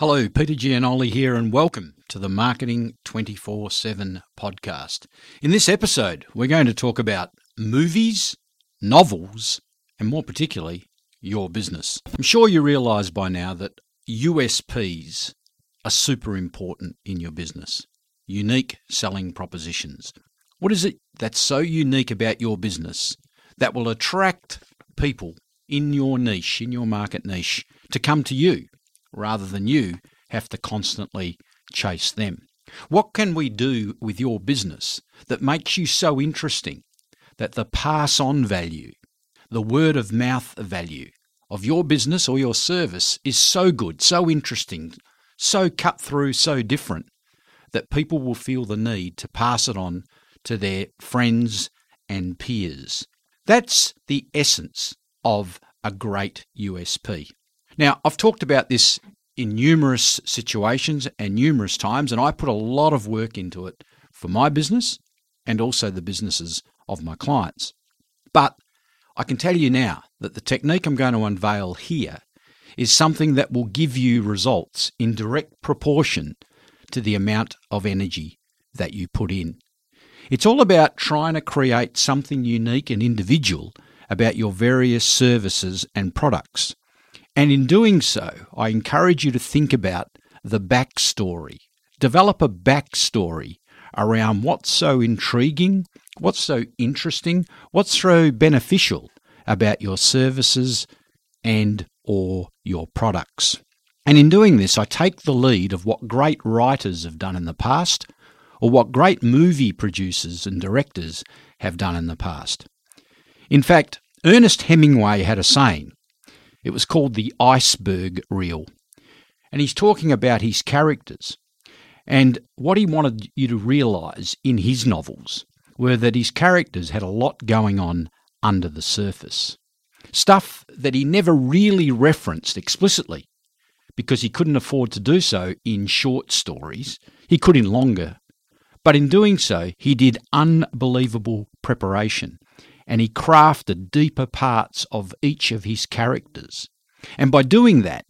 Hello, Peter Gianoli here, and welcome to the Marketing 24 7 podcast. In this episode, we're going to talk about movies, novels, and more particularly, your business. I'm sure you realise by now that USPs are super important in your business unique selling propositions. What is it that's so unique about your business that will attract people in your niche, in your market niche, to come to you rather than you have to constantly chase them. What can we do with your business that makes you so interesting that the pass on value, the word of mouth value of your business or your service is so good, so interesting, so cut through, so different that people will feel the need to pass it on to their friends and peers. That's the essence of a great USP. Now, I've talked about this in numerous situations and numerous times, and I put a lot of work into it for my business and also the businesses of my clients. But I can tell you now that the technique I'm going to unveil here is something that will give you results in direct proportion to the amount of energy that you put in. It's all about trying to create something unique and individual about your various services and products. And in doing so, I encourage you to think about the backstory. Develop a backstory around what's so intriguing, what's so interesting, what's so beneficial about your services and or your products. And in doing this, I take the lead of what great writers have done in the past or what great movie producers and directors have done in the past. In fact, Ernest Hemingway had a saying. It was called the iceberg rule. And he's talking about his characters. And what he wanted you to realise in his novels were that his characters had a lot going on under the surface. Stuff that he never really referenced explicitly because he couldn't afford to do so in short stories. He could in longer. But in doing so, he did unbelievable preparation and he crafted deeper parts of each of his characters. And by doing that,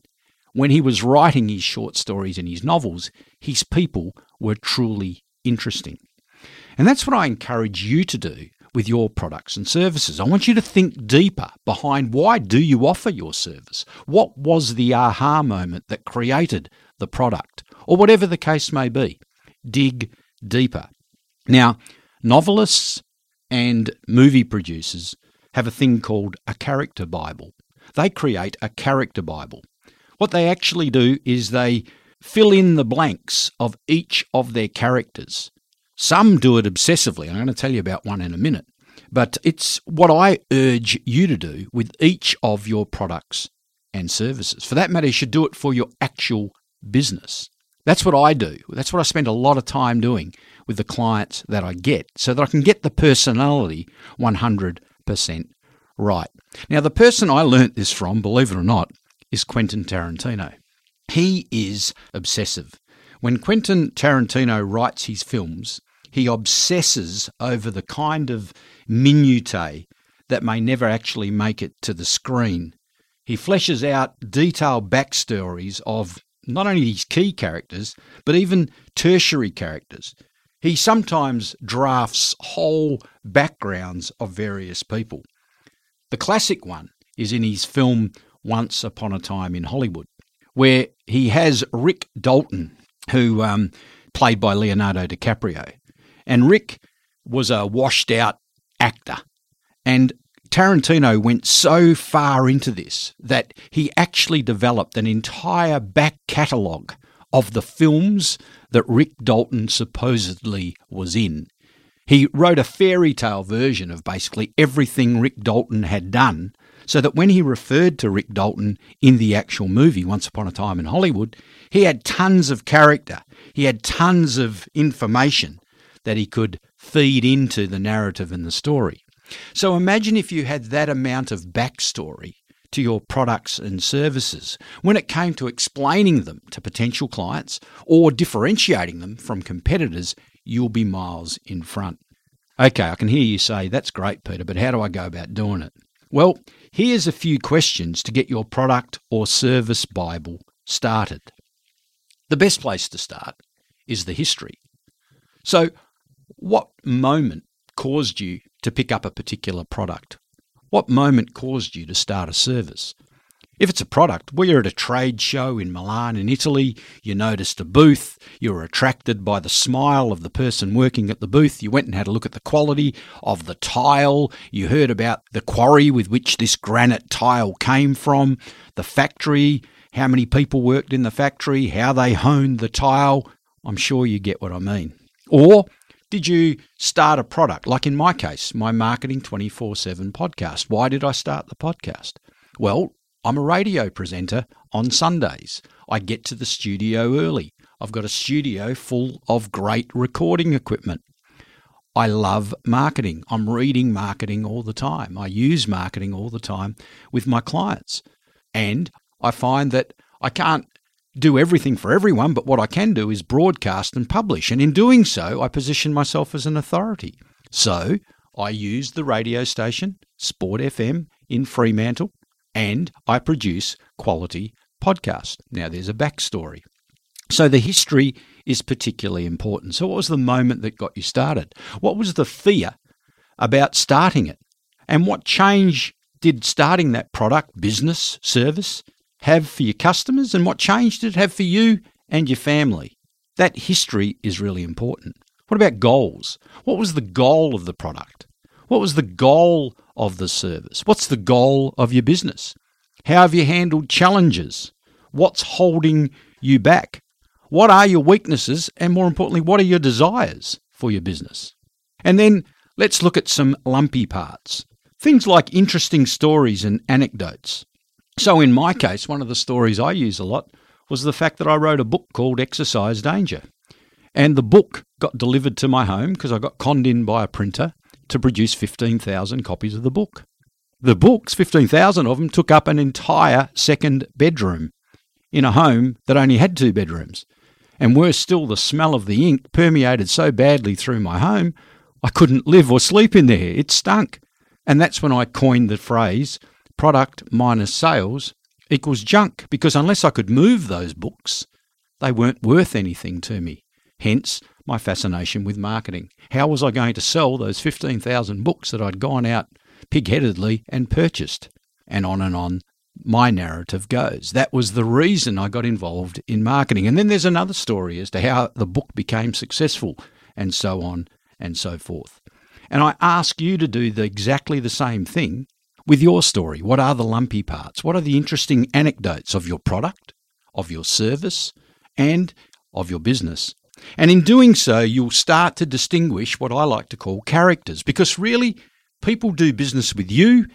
when he was writing his short stories and his novels, his people were truly interesting. And that's what I encourage you to do with your products and services. I want you to think deeper behind why do you offer your service? What was the aha moment that created the product or whatever the case may be? Dig deeper. Now, novelists and movie producers have a thing called a character Bible. They create a character Bible. What they actually do is they fill in the blanks of each of their characters. Some do it obsessively. I'm going to tell you about one in a minute. But it's what I urge you to do with each of your products and services. For that matter, you should do it for your actual business. That's what I do. That's what I spend a lot of time doing with the clients that I get so that I can get the personality 100% right. Now, the person I learnt this from, believe it or not, is Quentin Tarantino. He is obsessive. When Quentin Tarantino writes his films, he obsesses over the kind of minutiae that may never actually make it to the screen. He fleshes out detailed backstories of not only his key characters, but even tertiary characters. He sometimes drafts whole backgrounds of various people. The classic one is in his film Once Upon a Time in Hollywood, where he has Rick Dalton, who um, played by Leonardo DiCaprio. And Rick was a washed out actor. And Tarantino went so far into this that he actually developed an entire back catalogue of the films that Rick Dalton supposedly was in. He wrote a fairy tale version of basically everything Rick Dalton had done, so that when he referred to Rick Dalton in the actual movie, Once Upon a Time in Hollywood, he had tons of character, he had tons of information that he could feed into the narrative and the story. So imagine if you had that amount of backstory to your products and services when it came to explaining them to potential clients or differentiating them from competitors, you'll be miles in front. Okay, I can hear you say, that's great, Peter, but how do I go about doing it? Well, here's a few questions to get your product or service Bible started. the best place to start is the history. So, what moment caused you to pick up a particular product? What moment caused you to start a service? If it's a product, well, you're at a trade show in Milan in Italy, you noticed a booth, you were attracted by the smile of the person working at the booth, you went and had a look at the quality of the tile, you heard about the quarry with which this granite tile came from, the factory, how many people worked in the factory, how they honed the tile. I'm sure you get what I mean. Or did you start a product? Like in my case, my Marketing 24 7 podcast. Why did I start the podcast? Well, I'm a radio presenter on Sundays. I get to the studio early. I've got a studio full of great recording equipment. I love marketing. I'm reading marketing all the time. I use marketing all the time with my clients. And I find that I can't do everything for everyone, but what I can do is broadcast and publish. And in doing so, I position myself as an authority. So I use the radio station, Sport FM, in Fremantle and I produce quality podcasts. Now, there's a backstory. So, the history is particularly important. So, what was the moment that got you started? What was the fear about starting it? And what change did starting that product, business, service have for your customers? And what change did it have for you and your family? That history is really important. What about goals? What was the goal of the product? What was the goal of the service? What's the goal of your business? How have you handled challenges? What's holding you back? What are your weaknesses? And more importantly, what are your desires for your business? And then let's look at some lumpy parts. Things like interesting stories and anecdotes. So, in my case, one of the stories I use a lot was the fact that I wrote a book called Exercise Danger. And the book got delivered to my home because I got conned in by a printer to produce 15,000 copies of the book. The books, 15,000 of them, took up an entire second bedroom in a home that only had two bedrooms. And worse still, the smell of the ink permeated so badly through my home, I couldn't live or sleep in there. It stunk. And that's when I coined the phrase product minus sales equals junk, because unless I could move those books, they weren't worth anything to me. Hence, my fascination with marketing. How was I going to sell those 15,000 books that I'd gone out pig-headedly and purchased? And on and on my narrative goes. That was the reason I got involved in marketing. And then there's another story as to how the book became successful and so on and so forth. And I ask you to do the, exactly the same thing with your story. What are the lumpy parts? What are the interesting anecdotes of your product, of your service, and of your business? And in doing so, you'll start to distinguish what I like to call characters, because really, people do business with you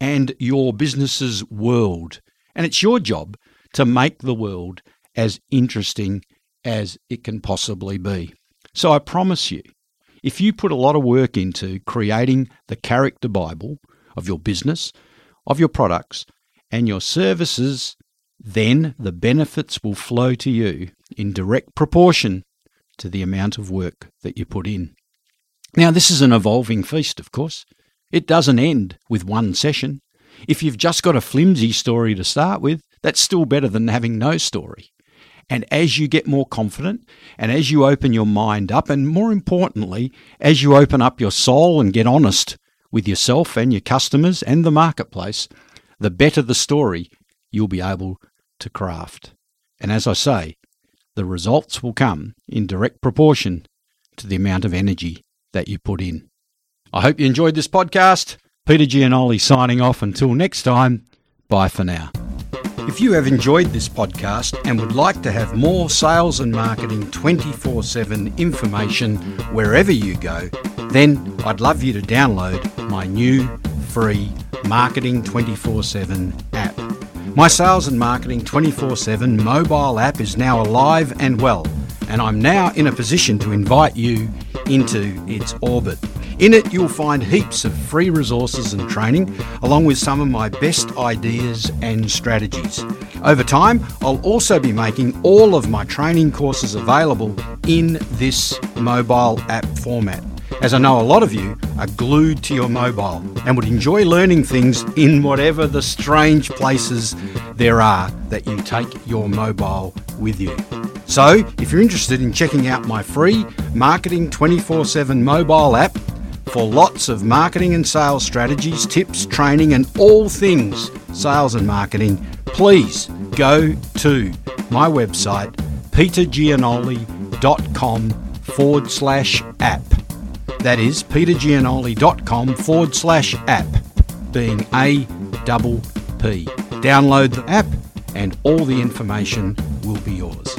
and your business's world. And it's your job to make the world as interesting as it can possibly be. So I promise you, if you put a lot of work into creating the character Bible of your business, of your products, and your services, then the benefits will flow to you in direct proportion to the amount of work that you put in. Now, this is an evolving feast, of course. It doesn't end with one session. If you've just got a flimsy story to start with, that's still better than having no story. And as you get more confident and as you open your mind up, and more importantly, as you open up your soul and get honest with yourself and your customers and the marketplace, the better the story you'll be able to craft. And as I say, the results will come in direct proportion to the amount of energy that you put in. I hope you enjoyed this podcast. Peter Gianoli signing off until next time. Bye for now. If you have enjoyed this podcast and would like to have more sales and marketing 24 7 information wherever you go, then I'd love you to download my new free Marketing 24 7 app. My Sales and Marketing 24 7 mobile app is now alive and well, and I'm now in a position to invite you into its orbit. In it, you'll find heaps of free resources and training, along with some of my best ideas and strategies. Over time, I'll also be making all of my training courses available in this mobile app format as I know a lot of you are glued to your mobile and would enjoy learning things in whatever the strange places there are that you take your mobile with you. So, if you're interested in checking out my free Marketing 24 7 mobile app for lots of marketing and sales strategies, tips, training, and all things sales and marketing, please go to my website, petergianoli.com forward slash app. That is petergianoli.com forward slash app, being A double P. Download the app and all the information will be yours.